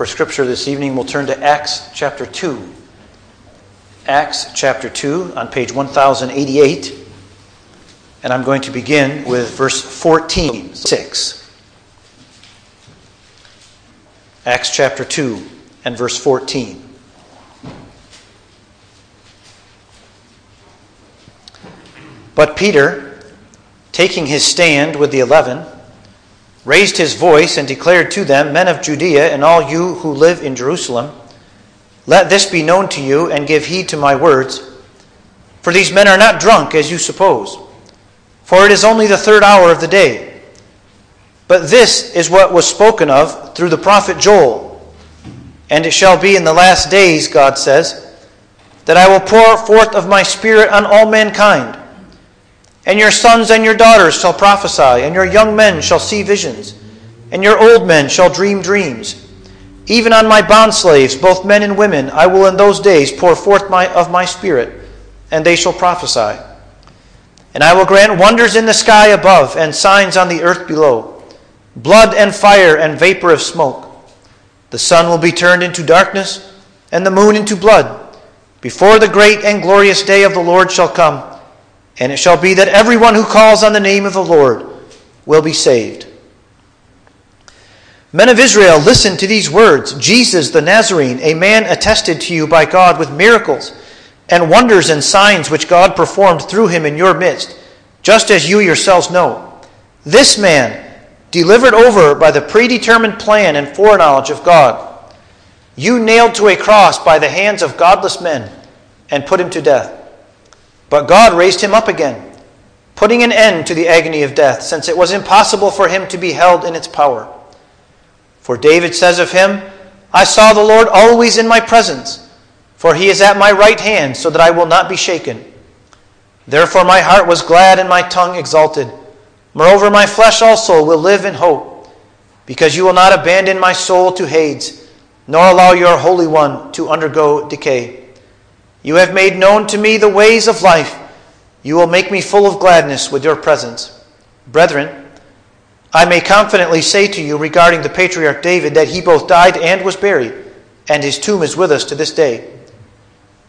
For scripture this evening, we'll turn to Acts chapter 2. Acts chapter 2 on page 1088. And I'm going to begin with verse 14, 6. Acts chapter 2 and verse 14. But Peter, taking his stand with the eleven, raised his voice and declared to them, Men of Judea, and all you who live in Jerusalem, let this be known to you, and give heed to my words. For these men are not drunk, as you suppose, for it is only the third hour of the day. But this is what was spoken of through the prophet Joel. And it shall be in the last days, God says, that I will pour forth of my Spirit on all mankind. And your sons and your daughters shall prophesy, and your young men shall see visions, and your old men shall dream dreams. Even on my bondslaves, both men and women, I will in those days pour forth my, of my Spirit, and they shall prophesy. And I will grant wonders in the sky above, and signs on the earth below blood and fire and vapor of smoke. The sun will be turned into darkness, and the moon into blood, before the great and glorious day of the Lord shall come. And it shall be that everyone who calls on the name of the Lord will be saved. Men of Israel, listen to these words Jesus the Nazarene, a man attested to you by God with miracles and wonders and signs which God performed through him in your midst, just as you yourselves know. This man, delivered over by the predetermined plan and foreknowledge of God, you nailed to a cross by the hands of godless men and put him to death. But God raised him up again, putting an end to the agony of death, since it was impossible for him to be held in its power. For David says of him, I saw the Lord always in my presence, for he is at my right hand, so that I will not be shaken. Therefore my heart was glad and my tongue exalted. Moreover, my flesh also will live in hope, because you will not abandon my soul to Hades, nor allow your Holy One to undergo decay. You have made known to me the ways of life. You will make me full of gladness with your presence. Brethren, I may confidently say to you regarding the patriarch David that he both died and was buried, and his tomb is with us to this day.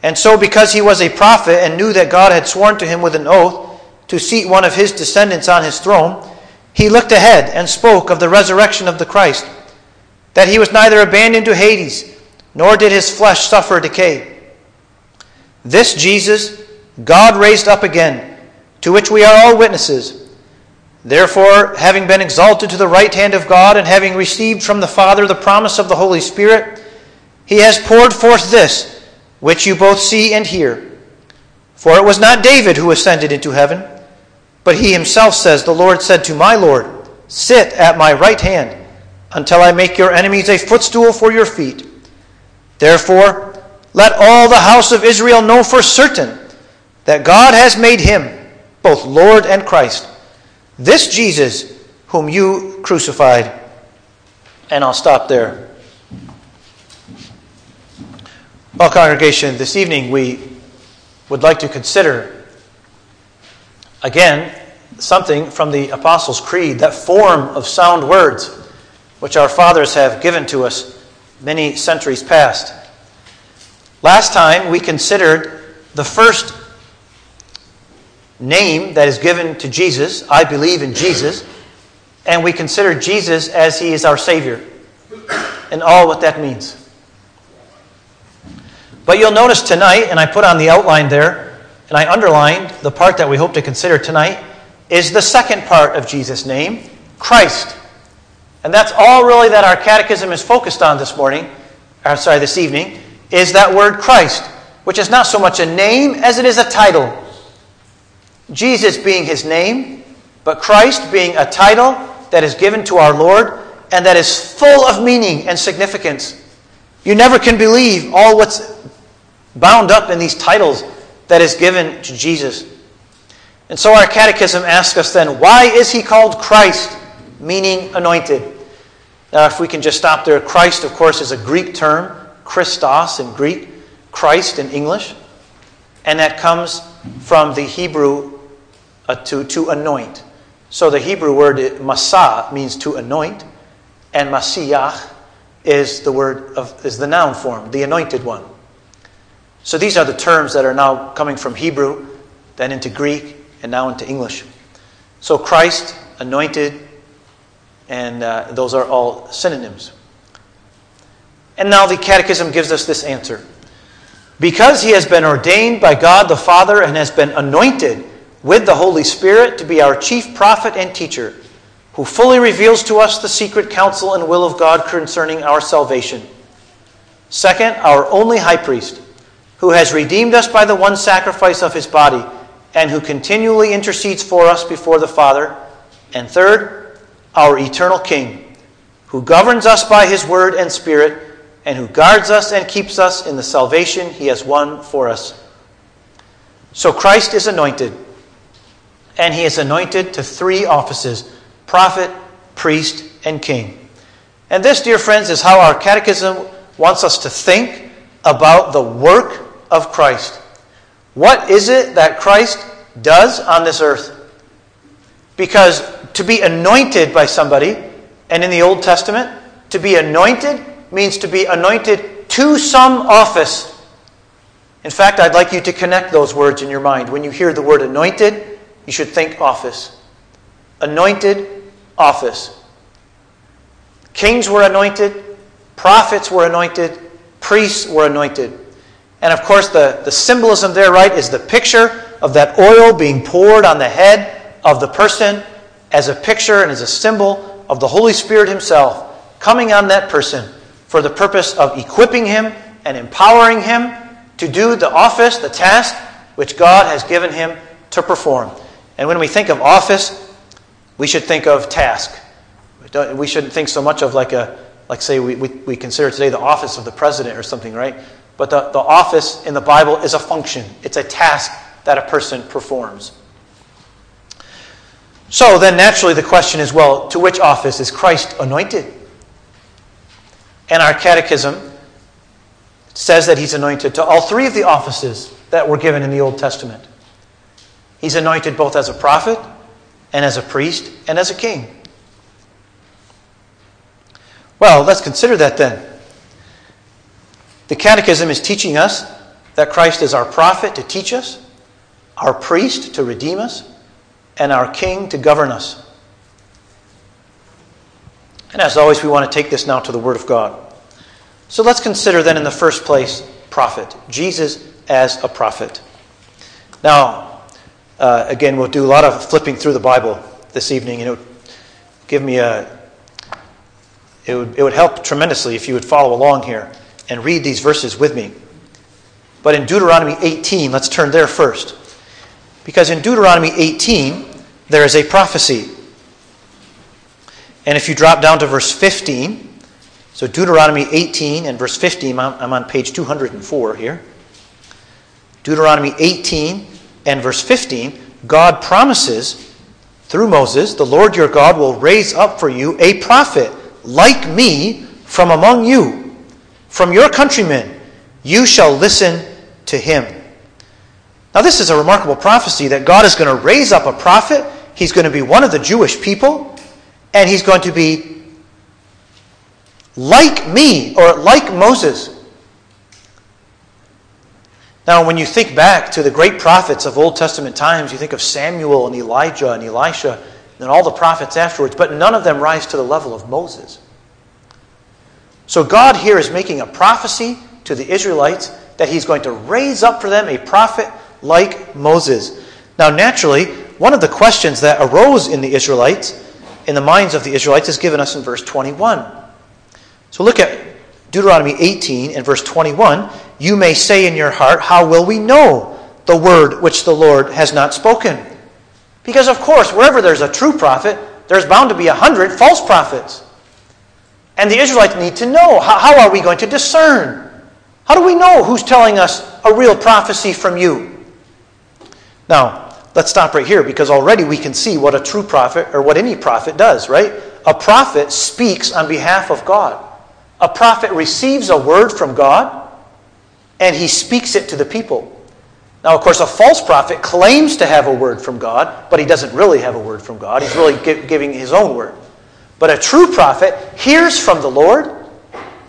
And so, because he was a prophet and knew that God had sworn to him with an oath to seat one of his descendants on his throne, he looked ahead and spoke of the resurrection of the Christ, that he was neither abandoned to Hades, nor did his flesh suffer decay. This Jesus God raised up again, to which we are all witnesses. Therefore, having been exalted to the right hand of God, and having received from the Father the promise of the Holy Spirit, he has poured forth this, which you both see and hear. For it was not David who ascended into heaven, but he himself says, The Lord said to my Lord, Sit at my right hand, until I make your enemies a footstool for your feet. Therefore, let all the house of Israel know for certain that God has made him both Lord and Christ, this Jesus whom you crucified. And I'll stop there. Well, congregation, this evening we would like to consider again something from the Apostles' Creed, that form of sound words which our fathers have given to us many centuries past. Last time we considered the first name that is given to Jesus, I believe in Jesus, and we considered Jesus as he is our Savior and all what that means. But you'll notice tonight, and I put on the outline there, and I underlined the part that we hope to consider tonight, is the second part of Jesus' name, Christ. And that's all really that our catechism is focused on this morning, or sorry, this evening is that word Christ, which is not so much a name as it is a title. Jesus being his name, but Christ being a title that is given to our Lord and that is full of meaning and significance. You never can believe all what's bound up in these titles that is given to Jesus. And so our catechism asks us then, why is he called Christ, meaning anointed? Now, if we can just stop there, Christ, of course, is a Greek term Christos in Greek, Christ in English, and that comes from the Hebrew uh, to, to anoint. So the Hebrew word masah means to anoint, and masiach is the word of is the noun form, the anointed one. So these are the terms that are now coming from Hebrew, then into Greek, and now into English. So Christ, anointed, and uh, those are all synonyms. And now the Catechism gives us this answer. Because he has been ordained by God the Father and has been anointed with the Holy Spirit to be our chief prophet and teacher, who fully reveals to us the secret counsel and will of God concerning our salvation. Second, our only high priest, who has redeemed us by the one sacrifice of his body, and who continually intercedes for us before the Father. And third, our eternal King, who governs us by his word and spirit, and who guards us and keeps us in the salvation he has won for us. So Christ is anointed, and he is anointed to three offices prophet, priest, and king. And this, dear friends, is how our catechism wants us to think about the work of Christ. What is it that Christ does on this earth? Because to be anointed by somebody, and in the Old Testament, to be anointed means to be anointed to some office. In fact, I'd like you to connect those words in your mind. When you hear the word anointed, you should think office. Anointed office. Kings were anointed, prophets were anointed, priests were anointed. And of course, the, the symbolism there, right, is the picture of that oil being poured on the head of the person as a picture and as a symbol of the Holy Spirit Himself coming on that person for the purpose of equipping him and empowering him to do the office, the task which God has given him to perform. And when we think of office, we should think of task. We shouldn't think so much of like a, like say we, we, we consider today the office of the president or something, right? But the, the office in the Bible is a function. It's a task that a person performs. So then naturally the question is, well, to which office is Christ anointed? And our catechism says that he's anointed to all three of the offices that were given in the Old Testament. He's anointed both as a prophet, and as a priest and as a king. Well, let's consider that then. The Catechism is teaching us that Christ is our prophet to teach us, our priest to redeem us, and our king to govern us. And as always, we want to take this now to the Word of God. So let's consider then, in the first place, prophet. Jesus as a prophet. Now, uh, again, we'll do a lot of flipping through the Bible this evening, and it would give me a. It would, it would help tremendously if you would follow along here and read these verses with me. But in Deuteronomy 18, let's turn there first. Because in Deuteronomy 18, there is a prophecy. And if you drop down to verse 15, so Deuteronomy 18 and verse 15, I'm on page 204 here. Deuteronomy 18 and verse 15, God promises through Moses, the Lord your God will raise up for you a prophet like me from among you, from your countrymen. You shall listen to him. Now, this is a remarkable prophecy that God is going to raise up a prophet. He's going to be one of the Jewish people, and he's going to be like me or like Moses. Now, when you think back to the great prophets of Old Testament times, you think of Samuel and Elijah and Elisha and all the prophets afterwards, but none of them rise to the level of Moses. So, God here is making a prophecy to the Israelites that He's going to raise up for them a prophet like Moses. Now, naturally, one of the questions that arose in the Israelites, in the minds of the Israelites, is given us in verse 21. So, look at Deuteronomy 18 and verse 21 you may say in your heart, How will we know the word which the Lord has not spoken? Because, of course, wherever there's a true prophet, there's bound to be a hundred false prophets. And the Israelites need to know how, how are we going to discern? How do we know who's telling us a real prophecy from you? Now, let's stop right here because already we can see what a true prophet or what any prophet does, right? A prophet speaks on behalf of God. A prophet receives a word from God and he speaks it to the people. Now, of course, a false prophet claims to have a word from God, but he doesn't really have a word from God. He's really giving his own word. But a true prophet hears from the Lord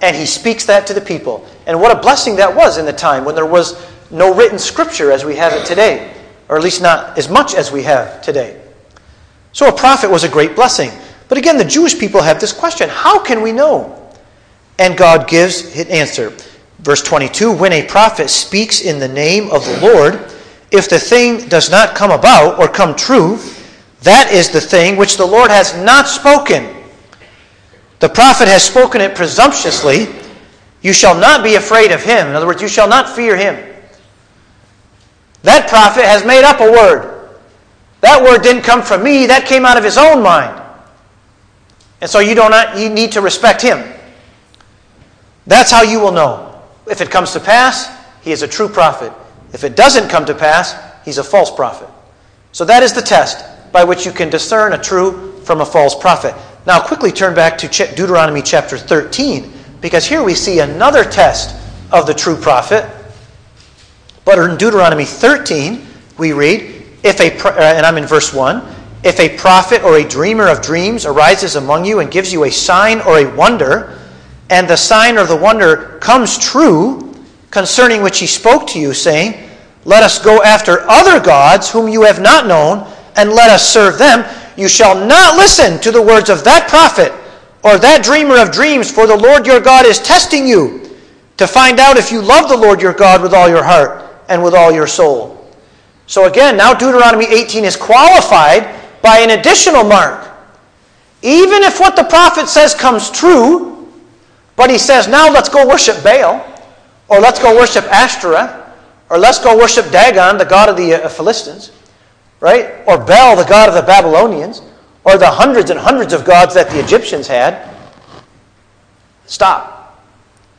and he speaks that to the people. And what a blessing that was in the time when there was no written scripture as we have it today, or at least not as much as we have today. So a prophet was a great blessing. But again, the Jewish people have this question how can we know? And God gives his answer. Verse 22 When a prophet speaks in the name of the Lord, if the thing does not come about or come true, that is the thing which the Lord has not spoken. The prophet has spoken it presumptuously. You shall not be afraid of him. In other words, you shall not fear him. That prophet has made up a word. That word didn't come from me, that came out of his own mind. And so you, do not, you need to respect him. That's how you will know. If it comes to pass, he is a true prophet. If it doesn't come to pass, he's a false prophet. So that is the test by which you can discern a true from a false prophet. Now, quickly turn back to Deuteronomy chapter 13, because here we see another test of the true prophet. But in Deuteronomy 13, we read, if a, uh, and I'm in verse 1, if a prophet or a dreamer of dreams arises among you and gives you a sign or a wonder, and the sign or the wonder comes true concerning which he spoke to you, saying, Let us go after other gods whom you have not known, and let us serve them, you shall not listen to the words of that prophet or that dreamer of dreams, for the Lord your God is testing you to find out if you love the Lord your God with all your heart and with all your soul. So again, now Deuteronomy 18 is qualified by an additional mark. Even if what the prophet says comes true, but he says, now let's go worship Baal, or let's go worship Ashtoreth, or let's go worship Dagon, the god of the uh, Philistines right? Or Bel, the god of the Babylonians, or the hundreds and hundreds of gods that the Egyptians had. Stop.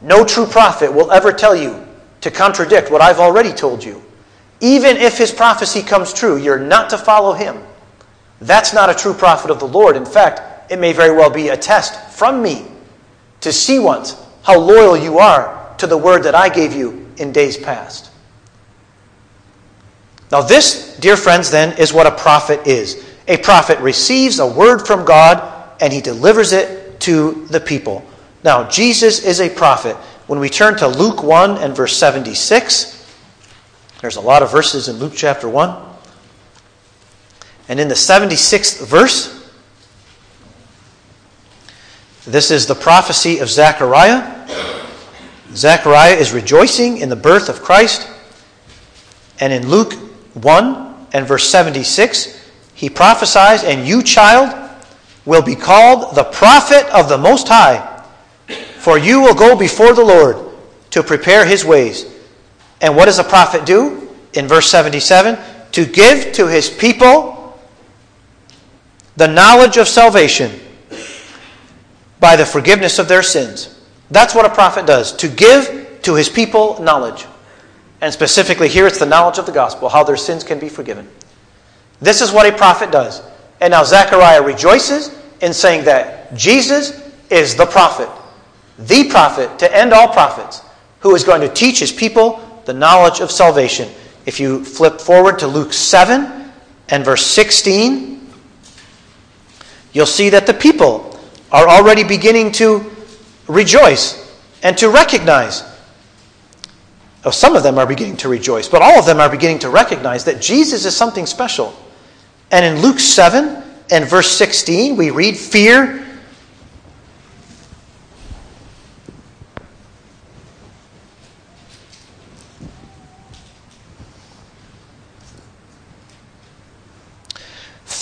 No true prophet will ever tell you to contradict what I've already told you. Even if his prophecy comes true, you're not to follow him. That's not a true prophet of the Lord. In fact, it may very well be a test from me to see once how loyal you are to the word that I gave you in days past. Now, this, dear friends, then, is what a prophet is. A prophet receives a word from God and he delivers it to the people. Now, Jesus is a prophet. When we turn to Luke 1 and verse 76, there's a lot of verses in Luke chapter 1. And in the 76th verse, this is the prophecy of Zechariah. Zechariah is rejoicing in the birth of Christ. And in Luke 1 and verse 76, he prophesies, And you, child, will be called the prophet of the Most High, for you will go before the Lord to prepare his ways. And what does a prophet do? In verse 77 to give to his people the knowledge of salvation by the forgiveness of their sins. That's what a prophet does, to give to his people knowledge. And specifically, here it's the knowledge of the gospel, how their sins can be forgiven. This is what a prophet does. And now Zechariah rejoices in saying that Jesus is the prophet, the prophet to end all prophets, who is going to teach his people the knowledge of salvation. If you flip forward to Luke 7 and verse 16, you'll see that the people are already beginning to rejoice and to recognize Oh, some of them are beginning to rejoice, but all of them are beginning to recognize that Jesus is something special. And in Luke 7 and verse 16, we read, Fear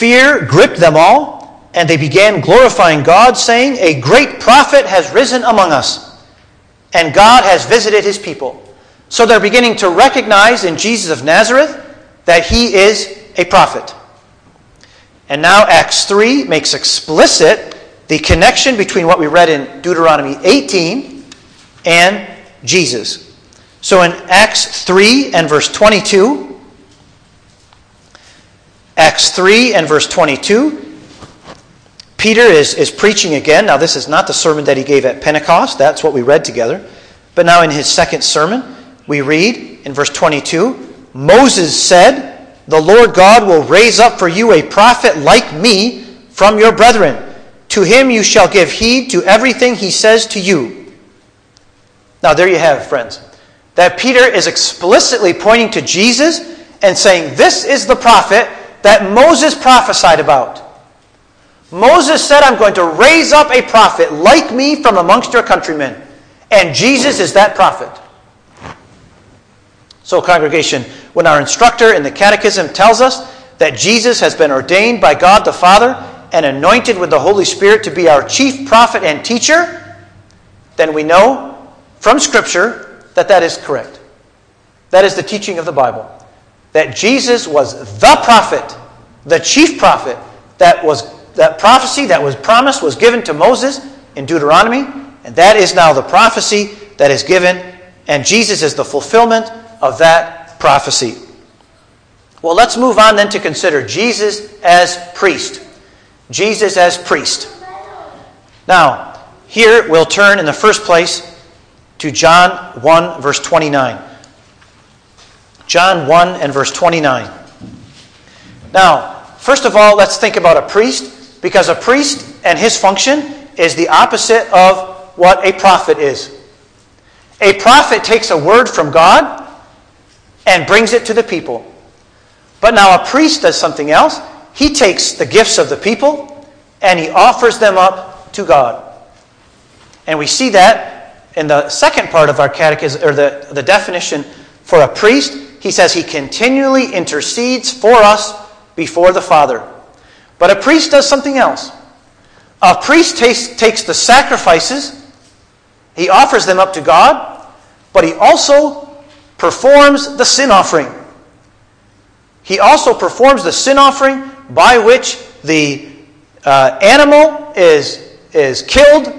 Fear gripped them all, and they began glorifying God, saying, A great prophet has risen among us, and God has visited his people. So they're beginning to recognize in Jesus of Nazareth that he is a prophet. And now Acts 3 makes explicit the connection between what we read in Deuteronomy 18 and Jesus. So in Acts 3 and verse 22, Acts 3 and verse 22, Peter is, is preaching again. Now, this is not the sermon that he gave at Pentecost. That's what we read together. But now in his second sermon, we read in verse 22 Moses said, The Lord God will raise up for you a prophet like me from your brethren. To him you shall give heed to everything he says to you. Now, there you have friends. That Peter is explicitly pointing to Jesus and saying, This is the prophet that Moses prophesied about. Moses said, I'm going to raise up a prophet like me from amongst your countrymen. And Jesus is that prophet. So, congregation, when our instructor in the Catechism tells us that Jesus has been ordained by God the Father and anointed with the Holy Spirit to be our chief prophet and teacher, then we know from Scripture that that is correct. That is the teaching of the Bible. That Jesus was the prophet, the chief prophet, that was that prophecy that was promised was given to Moses in Deuteronomy, and that is now the prophecy that is given, and Jesus is the fulfillment of that prophecy. Well, let's move on then to consider Jesus as priest. Jesus as priest. Now, here we'll turn in the first place to John 1, verse 29. John 1 and verse 29. Now, first of all, let's think about a priest, because a priest and his function is the opposite of what a prophet is. A prophet takes a word from God and brings it to the people. But now a priest does something else. He takes the gifts of the people and he offers them up to God. And we see that in the second part of our catechism, or the, the definition for a priest. He says he continually intercedes for us before the Father. But a priest does something else. A priest takes, takes the sacrifices, he offers them up to God, but he also performs the sin offering. He also performs the sin offering by which the uh, animal is, is killed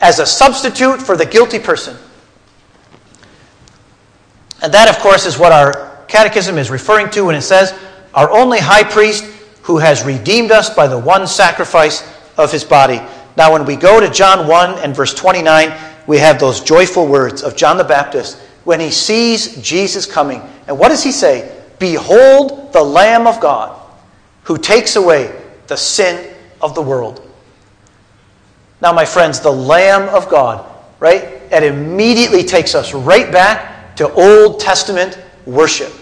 as a substitute for the guilty person. And that, of course, is what our catechism is referring to when it says, Our only high priest who has redeemed us by the one sacrifice of his body. Now, when we go to John 1 and verse 29, we have those joyful words of John the Baptist when he sees Jesus coming. And what does he say? Behold the Lamb of God who takes away the sin of the world. Now, my friends, the Lamb of God, right? It immediately takes us right back to Old Testament worship.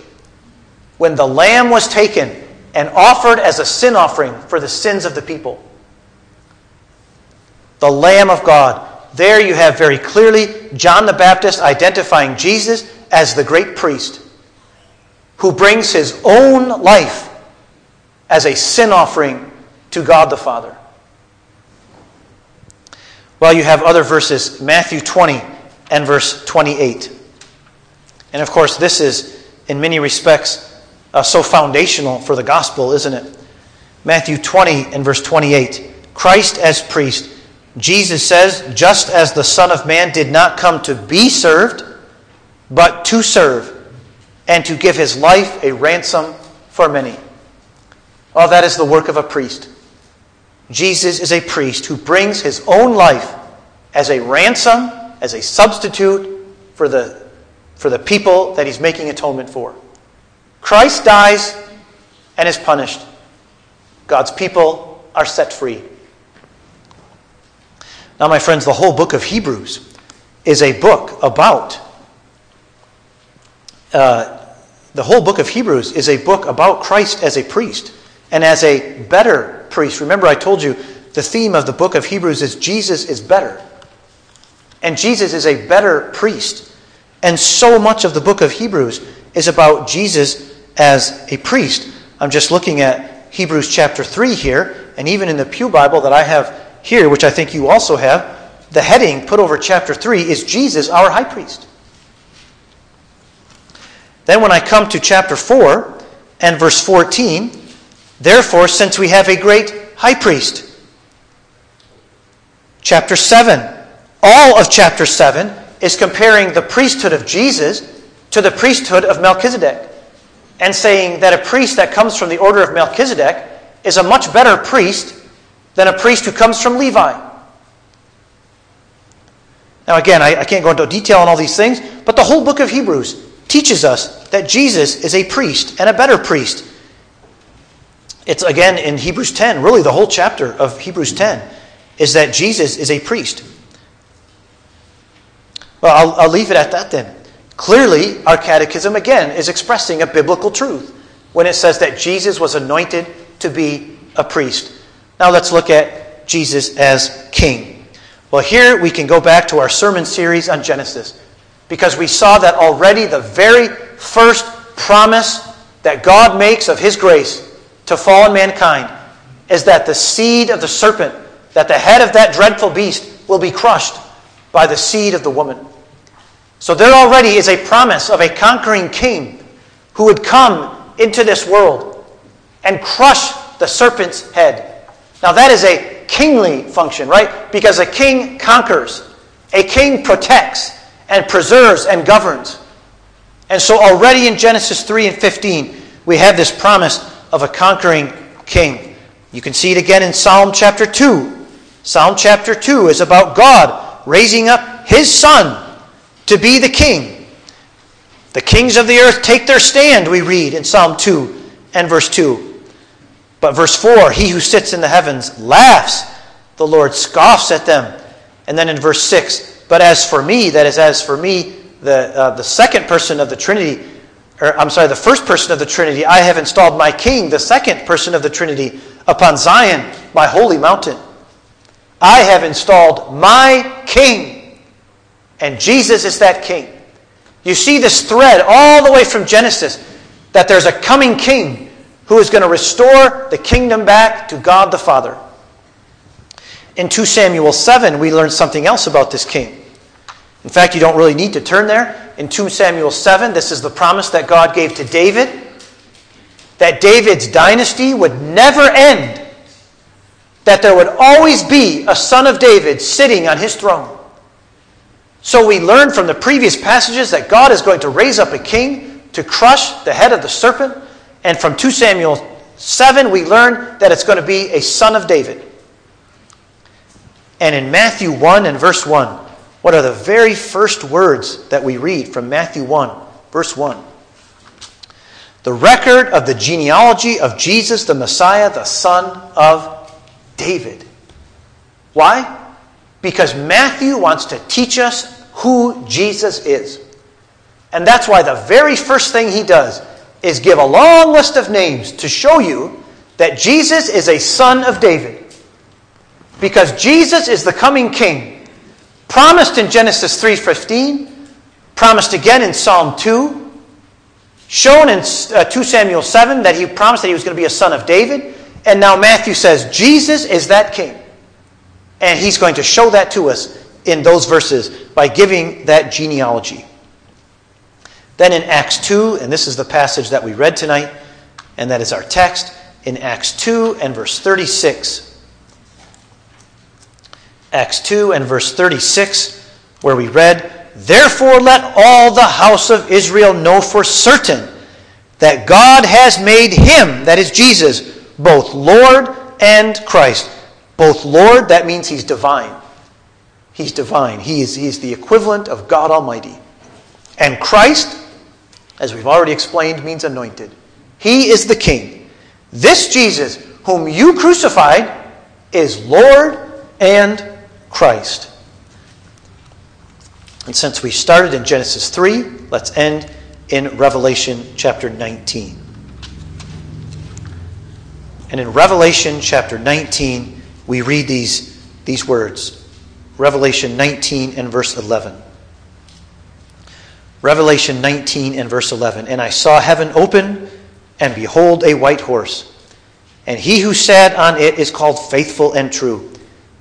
When the Lamb was taken and offered as a sin offering for the sins of the people. The Lamb of God. There you have very clearly John the Baptist identifying Jesus as the great priest who brings his own life as a sin offering to God the Father. Well, you have other verses, Matthew 20 and verse 28. And of course, this is, in many respects, uh, so foundational for the gospel, isn't it? Matthew 20 and verse 28. Christ as priest. Jesus says, just as the Son of Man did not come to be served, but to serve, and to give his life a ransom for many. Oh, that is the work of a priest. Jesus is a priest who brings his own life as a ransom, as a substitute for the, for the people that he's making atonement for. Christ dies and is punished. God's people are set free. Now, my friends, the whole book of Hebrews is a book about. Uh, the whole book of Hebrews is a book about Christ as a priest and as a better priest. Remember, I told you the theme of the book of Hebrews is Jesus is better. And Jesus is a better priest. And so much of the book of Hebrews is about Jesus as a priest. I'm just looking at Hebrews chapter 3 here, and even in the Pew Bible that I have here, which I think you also have, the heading put over chapter 3 is Jesus, our high priest. Then, when I come to chapter 4 and verse 14, therefore, since we have a great high priest, chapter 7, all of chapter 7 is comparing the priesthood of Jesus to the priesthood of Melchizedek and saying that a priest that comes from the order of Melchizedek is a much better priest than a priest who comes from Levi. Now, again, I, I, can't go into detail on all these things, but the whole book of Hebrews teaches us that Jesus is a priest and a better priest. It's again in Hebrews 10, really the whole chapter of Hebrews 10 is that Jesus is a priest. Well, I'll, I'll leave it at that then. Clearly, our catechism again is expressing a biblical truth when it says that Jesus was anointed to be a priest. Now let's look at Jesus as king. Well, here we can go back to our sermon series on Genesis because we saw that already the very first promise that God makes of his grace to fallen mankind is that the seed of the serpent, that the head of that dreadful beast, will be crushed by the seed of the woman. So there already is a promise of a conquering king who would come into this world and crush the serpent's head. Now that is a kingly function, right? Because a king conquers, a king protects and preserves and governs. And so already in Genesis 3 and 15, we have this promise of a conquering king. You can see it again in Psalm chapter 2. Psalm chapter 2 is about God raising up his son to be the king. The kings of the earth take their stand, we read in Psalm 2 and verse 2. But verse 4 He who sits in the heavens laughs, the Lord scoffs at them. And then in verse 6 But as for me, that is, as for me, the, uh, the second person of the Trinity, or I'm sorry, the first person of the Trinity, I have installed my king, the second person of the Trinity, upon Zion, my holy mountain. I have installed my king, and Jesus is that king. You see this thread all the way from Genesis that there's a coming king who is going to restore the kingdom back to God the Father. In 2 Samuel 7, we learn something else about this king. In fact, you don't really need to turn there. In 2 Samuel 7, this is the promise that God gave to David that David's dynasty would never end, that there would always be a son of David sitting on his throne. So we learn from the previous passages that God is going to raise up a king to crush the head of the serpent. And from 2 Samuel 7, we learn that it's going to be a son of David. And in Matthew 1 and verse 1, what are the very first words that we read from Matthew 1, verse 1? The record of the genealogy of Jesus, the Messiah, the son of David. Why? Because Matthew wants to teach us who Jesus is. And that's why the very first thing he does is give a long list of names to show you that Jesus is a son of David. Because Jesus is the coming king, promised in Genesis 3:15, promised again in Psalm 2, shown in uh, 2 Samuel 7 that he promised that he was going to be a son of David, and now Matthew says Jesus is that king. And he's going to show that to us in those verses by giving that genealogy. Then in Acts 2, and this is the passage that we read tonight, and that is our text, in Acts 2 and verse 36. Acts 2 and verse 36, where we read, Therefore let all the house of Israel know for certain that God has made him, that is Jesus, both Lord and Christ both Lord, that means he's divine. He's divine. He is, he is the equivalent of God Almighty. And Christ, as we've already explained, means anointed. He is the King. This Jesus, whom you crucified, is Lord and Christ. And since we started in Genesis 3, let's end in Revelation chapter 19. And in Revelation chapter 19, we read these, these words Revelation 19 and verse 11. Revelation 19 and verse 11. And I saw heaven open, and behold, a white horse. And he who sat on it is called faithful and true.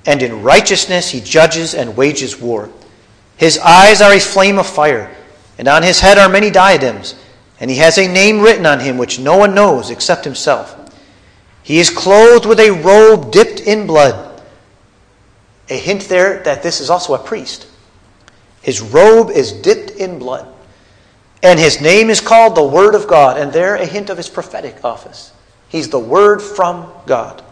And in righteousness he judges and wages war. His eyes are a flame of fire, and on his head are many diadems. And he has a name written on him which no one knows except himself. He is clothed with a robe dipped in blood. A hint there that this is also a priest. His robe is dipped in blood. And his name is called the Word of God. And there, a hint of his prophetic office. He's the Word from God.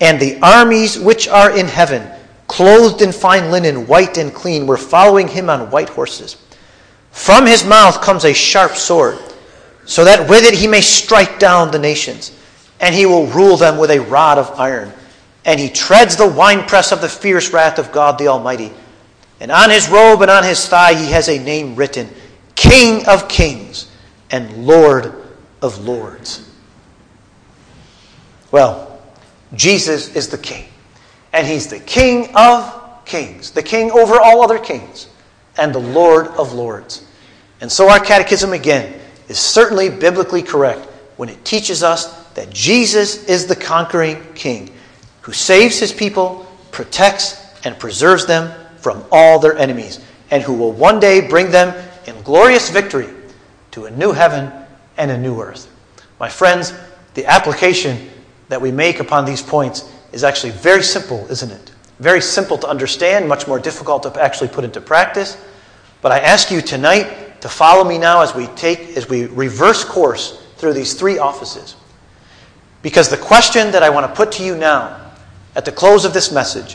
And the armies which are in heaven, clothed in fine linen, white and clean, were following him on white horses. From his mouth comes a sharp sword, so that with it he may strike down the nations and he will rule them with a rod of iron. And he treads the winepress of the fierce wrath of God the Almighty. And on his robe and on his thigh he has a name written King of Kings and Lord of Lords. Well, Jesus is the King. And he's the King of Kings, the King over all other kings, and the Lord of Lords. And so our catechism, again, is certainly biblically correct when it teaches us that Jesus is the conquering King who saves his people, protects, and preserves them from all their enemies, and who will one day bring them in glorious victory to a new heaven and a new earth. My friends, the application that we make upon these points is actually very simple, isn't it? Very simple to understand, much more difficult to actually put into practice. But I ask you tonight to follow me now as we take as we reverse course through these three offices. Because the question that I want to put to you now at the close of this message,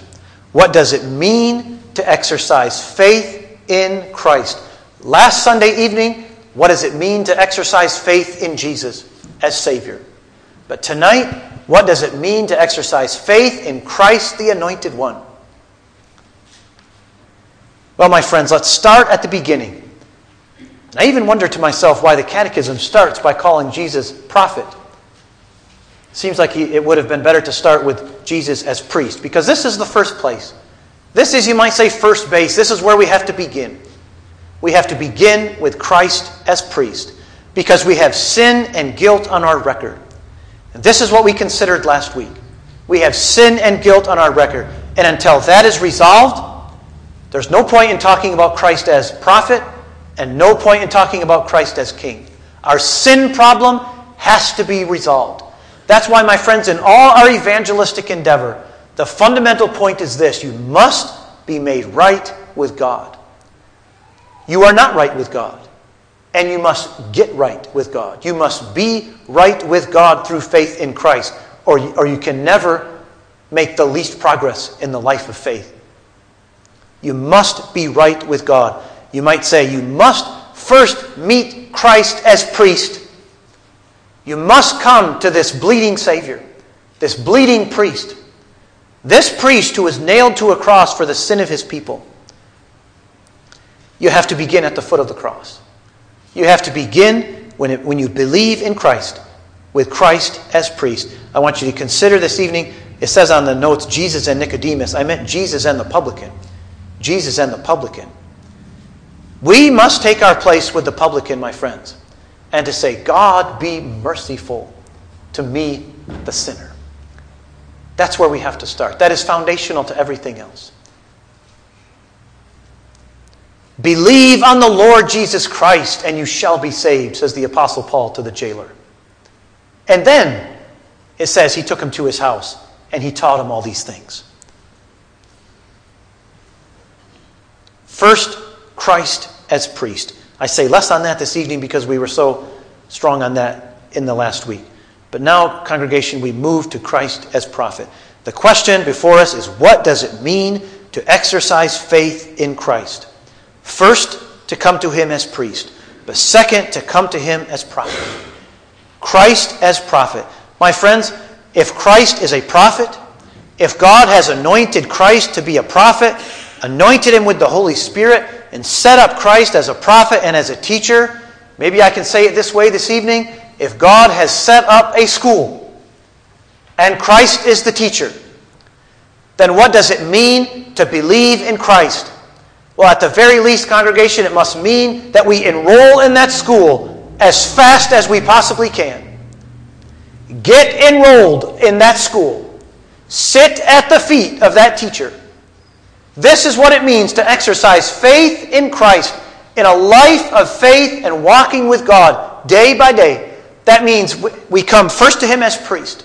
what does it mean to exercise faith in Christ. Last Sunday evening, what does it mean to exercise faith in Jesus as Savior? But tonight, what does it mean to exercise faith in Christ, the Anointed One? Well, my friends, let's start at the beginning. I even wonder to myself why the Catechism starts by calling Jesus prophet. Seems like it would have been better to start with Jesus as priest, because this is the first place this is, you might say, first base. This is where we have to begin. We have to begin with Christ as priest because we have sin and guilt on our record. And this is what we considered last week. We have sin and guilt on our record. And until that is resolved, there's no point in talking about Christ as prophet and no point in talking about Christ as king. Our sin problem has to be resolved. That's why, my friends, in all our evangelistic endeavor, the fundamental point is this you must be made right with God. You are not right with God, and you must get right with God. You must be right with God through faith in Christ, or, or you can never make the least progress in the life of faith. You must be right with God. You might say, you must first meet Christ as priest. You must come to this bleeding Savior, this bleeding priest this priest who was nailed to a cross for the sin of his people, you have to begin at the foot of the cross. You have to begin when, it, when you believe in Christ, with Christ as priest. I want you to consider this evening, it says on the notes, Jesus and Nicodemus. I meant Jesus and the publican. Jesus and the publican. We must take our place with the publican, my friends, and to say, God be merciful to me, the sinner. That's where we have to start. That is foundational to everything else. Believe on the Lord Jesus Christ and you shall be saved, says the Apostle Paul to the jailer. And then it says he took him to his house and he taught him all these things. First, Christ as priest. I say less on that this evening because we were so strong on that in the last week. But now, congregation, we move to Christ as prophet. The question before us is what does it mean to exercise faith in Christ? First, to come to him as priest, but second, to come to him as prophet. Christ as prophet. My friends, if Christ is a prophet, if God has anointed Christ to be a prophet, anointed him with the Holy Spirit, and set up Christ as a prophet and as a teacher, maybe I can say it this way this evening if God has set up a school and Christ is the teacher, then what does it mean to believe in Christ? Well, at the very least, congregation, it must mean that we enroll in that school as fast as we possibly can. Get enrolled in that school. Sit at the feet of that teacher. This is what it means to exercise faith in Christ in a life of faith and walking with God day by day that means we come first to Him as priest.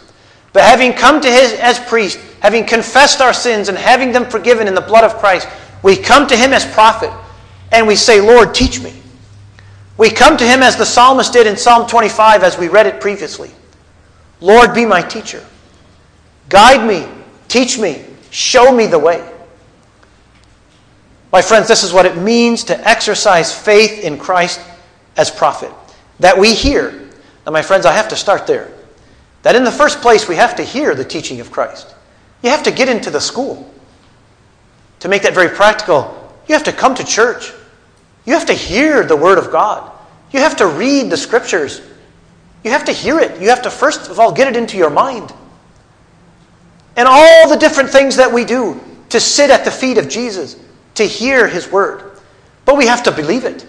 But having come to Him as priest, having confessed our sins and having them forgiven in the blood of Christ, we come to Him as prophet and we say, Lord, teach me. We come to Him as the psalmist did in Psalm 25 as we read it previously. Lord, be my teacher. Guide me, teach me, show me the way. My friends, this is what it means to exercise faith in Christ as prophet. That we hear now, my friends, I have to start there. That in the first place, we have to hear the teaching of Christ. You have to get into the school. To make that very practical, You have to come to church. You have to hear the Word of God. You have to read the Scriptures. You have to hear it. You have to, first of all, get it into your mind. And all the different things that we do to sit at the feet of Jesus, to hear His Word. But we have to believe it.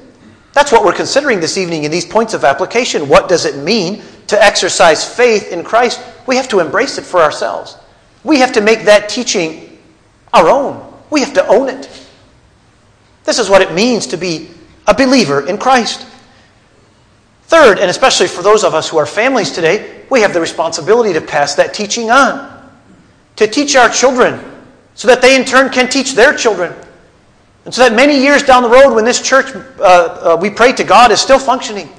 That's what we're considering this evening in these points of application. What does it mean to exercise faith in Christ? We have to embrace it for ourselves. We have to make that teaching our own. We have to own it. This is what it means to be a believer in Christ. Third, and especially for those of us who are families today, we have the responsibility to pass that teaching on. To teach our children so that they in turn can teach their children. And so that many years down the road, when this church, uh, uh, we pray to God, is still functioning,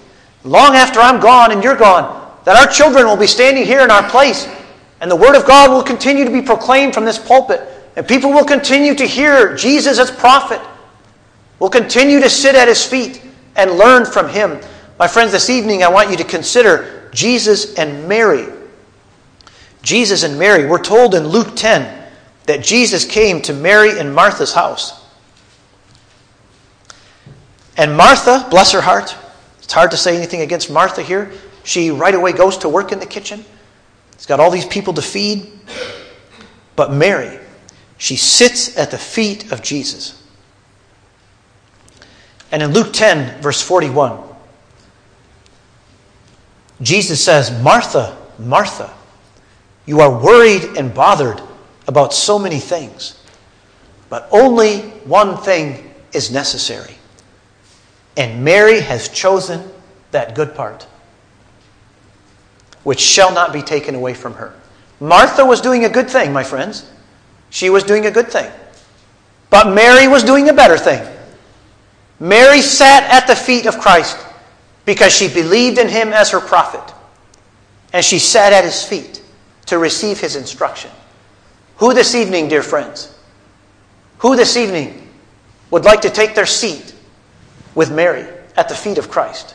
long after I'm gone and you're gone, that our children will be standing here in our place and the Word of God will continue to be proclaimed from this pulpit. And people will continue to hear Jesus as prophet. Will continue to sit at his feet and learn from him. My friends, this evening I want you to consider Jesus and Mary. Jesus and Mary. We're told in Luke 10 that Jesus came to Mary and Martha's house. And Martha, bless her heart, it's hard to say anything against Martha here. She right away goes to work in the kitchen. He's got all these people to feed. But Mary, she sits at the feet of Jesus. And in Luke 10, verse 41, Jesus says, Martha, Martha, you are worried and bothered about so many things, but only one thing is necessary. And Mary has chosen that good part which shall not be taken away from her. Martha was doing a good thing, my friends. She was doing a good thing. But Mary was doing a better thing. Mary sat at the feet of Christ because she believed in him as her prophet. And she sat at his feet to receive his instruction. Who this evening, dear friends, who this evening would like to take their seat with Mary at the feet of Christ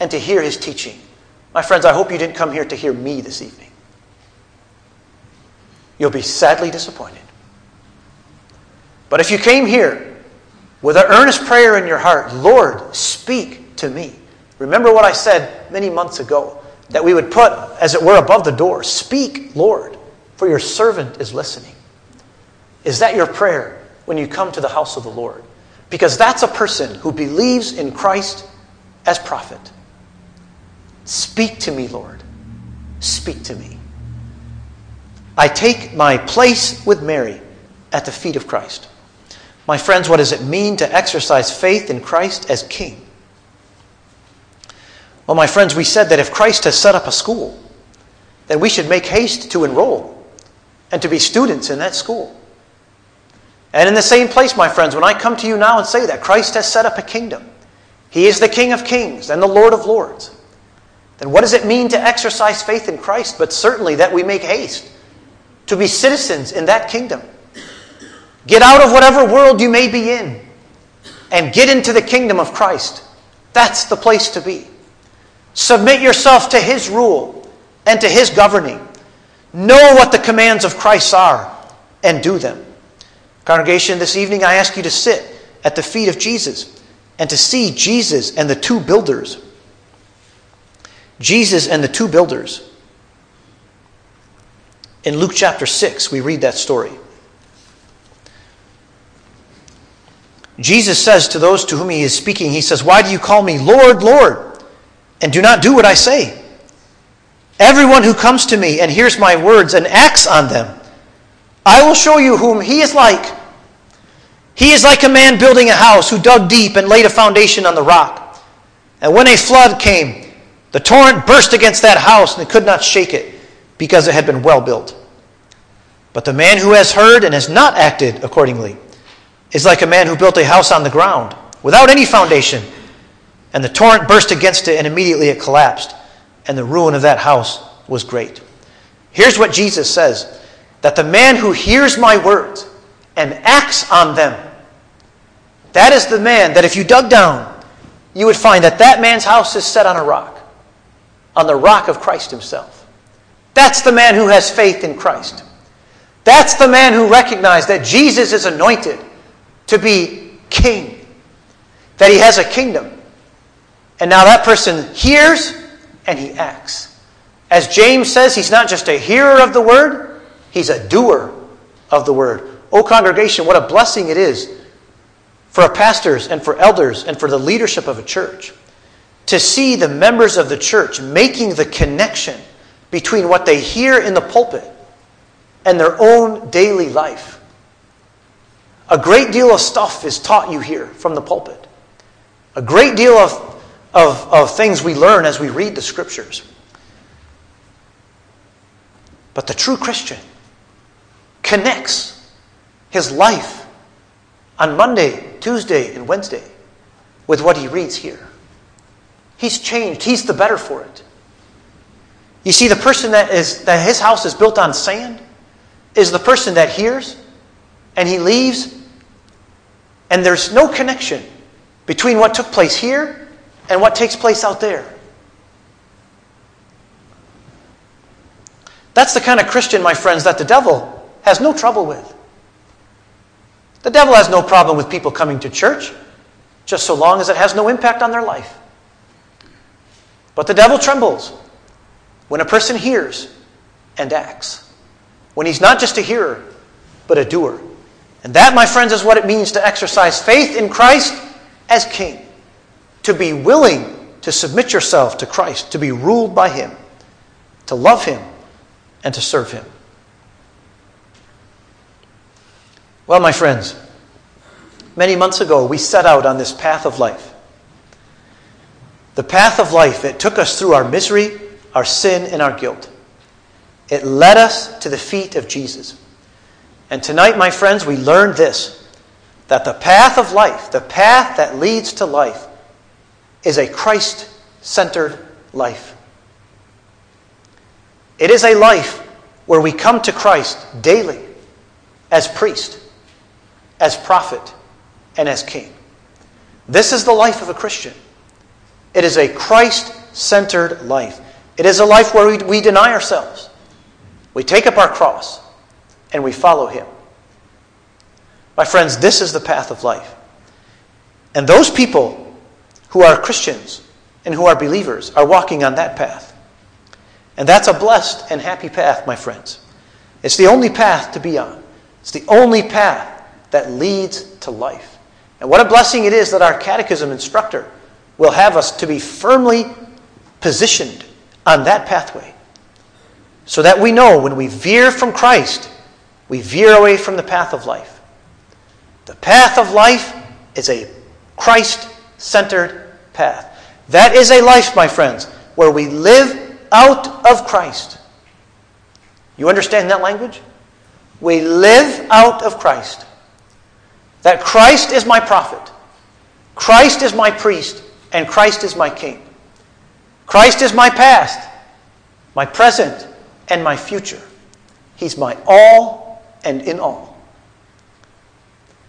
and to hear his teaching? My friends, I hope you didn't come here to hear me this evening. You'll be sadly disappointed. But if you came here with an earnest prayer in your heart, Lord, speak to me. Remember what I said many months ago that we would put, as it were, above the door Speak, Lord, for your servant is listening. Is that your prayer when you come to the house of the Lord? Because that's a person who believes in Christ as prophet. Speak to me, Lord. Speak to me. I take my place with Mary at the feet of Christ. My friends, what does it mean to exercise faith in Christ as King? Well, my friends, we said that if Christ has set up a school, then we should make haste to enroll and to be students in that school. And in the same place, my friends, when I come to you now and say that Christ has set up a kingdom, He is the King of kings and the Lord of lords then what does it mean to exercise faith in Christ? But certainly that we make haste to be citizens in that kingdom. Get out of whatever world you may be in and get into the kingdom of Christ. That's the place to be. Submit yourself to His rule and to His governing. Know what the commands of Christ are and do them. Congregation, this evening I ask you to sit at the feet of Jesus and to see Jesus and the two builders Jesus and the two builders. In Luke chapter 6, we read that story. Jesus says to those to whom he is speaking, He says, Why do you call me Lord, Lord, and do not do what I say? Everyone who comes to me and hears my words and acts on them, I will show you whom he is like. He is like a man building a house who dug deep and laid a foundation on the rock. And when a flood came, the torrent burst against that house and it could not shake it because it had been well built. But the man who has heard and has not acted accordingly is like a man who built a house on the ground without any foundation. And the torrent burst against it and immediately it collapsed. And the ruin of that house was great. Here's what Jesus says that the man who hears my words and acts on them, that is the man that if you dug down, you would find that that man's house is set on a rock on the rock of Christ himself. That's the man who has faith in Christ. That's the man who recognized that Jesus is anointed to be king, that he has a kingdom. And now that person hears and he acts. As James says, he's not just a hearer of the word, he's a doer of the word. Oh, congregation, what a blessing it is for pastors and for elders and for the leadership of a church to see the members of the church making the connection between what they hear in the pulpit and their own daily life. A great deal of stuff is taught you here from the pulpit. A great deal of, of, of things we learn as we read the scriptures. But the true Christian connects his life on Monday, Tuesday, and Wednesday with what he reads here. He's changed. He's the better for it. You see, the person that is that his house is built on sand is the person that hears and he leaves, and there's no connection between what took place here and what takes place out there. That's the kind of Christian, my friends, that the devil has no trouble with. The devil has no problem with people coming to church, just so long as it has no impact on their life. But the devil trembles when a person hears and acts. When he's not just a hearer, but a doer. And that, my friends, is what it means to exercise faith in Christ as King. To be willing to submit yourself to Christ, to be ruled by Him, to love Him, and to serve Him. Well, my friends, many months ago we set out on this path of life. The path of life, it took us through our misery, our sin, and our guilt. It led us to the feet of Jesus. And tonight, my friends, we learned this that the path of life, the path that leads to life, is a Christ centered life. It is a life where we come to Christ daily as priest, as prophet, and as king. This is the life of a Christian. It is a Christ centered life. It is a life where we, we deny ourselves. We take up our cross and we follow Him. My friends, this is the path of life. And those people who are Christians and who are believers are walking on that path. And that's a blessed and happy path, my friends. It's the only path to be on, it's the only path that leads to life. And what a blessing it is that our catechism instructor will have us to be firmly positioned on that pathway so that we know when we veer from Christ, we veer away from the path of life. The path of life is a Christ centered path. That is a life, my friends, where we live out of Christ. You understand that language? We live out of Christ. That Christ is my prophet, Christ is my priest, and Christ is my King. Christ is my past, my present, and my future. He's my all and in all.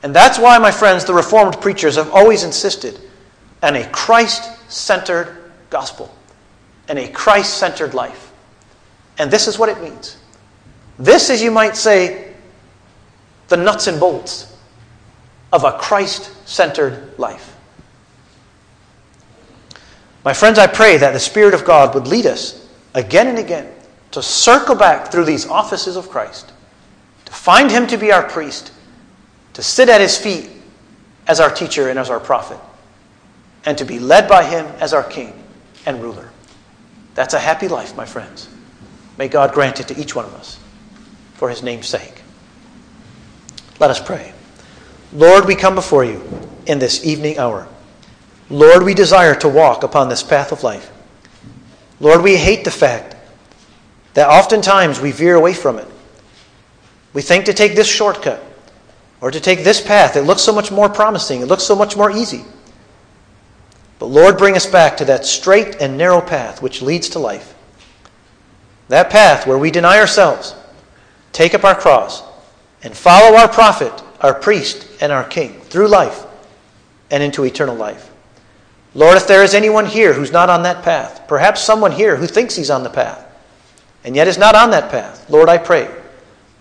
And that's why, my friends, the Reformed preachers have always insisted on a Christ centered gospel and a Christ centered life. And this is what it means. This is, you might say, the nuts and bolts of a Christ centered life. My friends, I pray that the Spirit of God would lead us again and again to circle back through these offices of Christ, to find Him to be our priest, to sit at His feet as our teacher and as our prophet, and to be led by Him as our King and ruler. That's a happy life, my friends. May God grant it to each one of us for His name's sake. Let us pray. Lord, we come before you in this evening hour. Lord, we desire to walk upon this path of life. Lord, we hate the fact that oftentimes we veer away from it. We think to take this shortcut or to take this path. It looks so much more promising, it looks so much more easy. But Lord, bring us back to that straight and narrow path which leads to life. That path where we deny ourselves, take up our cross, and follow our prophet, our priest, and our king through life and into eternal life. Lord, if there is anyone here who's not on that path, perhaps someone here who thinks he's on the path and yet is not on that path, Lord, I pray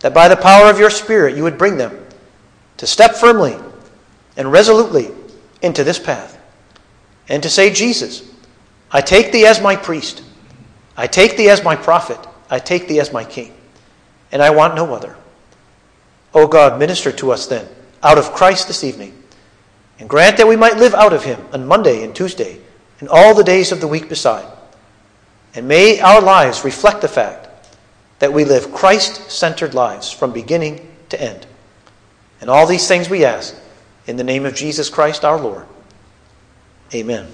that by the power of your Spirit you would bring them to step firmly and resolutely into this path, and to say, Jesus, I take thee as my priest, I take thee as my prophet, I take thee as my king, and I want no other. O God, minister to us then, out of Christ this evening, and grant that we might live out of him on Monday and Tuesday, and all the days of the week beside. And may our lives reflect the fact that we live Christ centered lives from beginning to end. And all these things we ask in the name of Jesus Christ our Lord. Amen.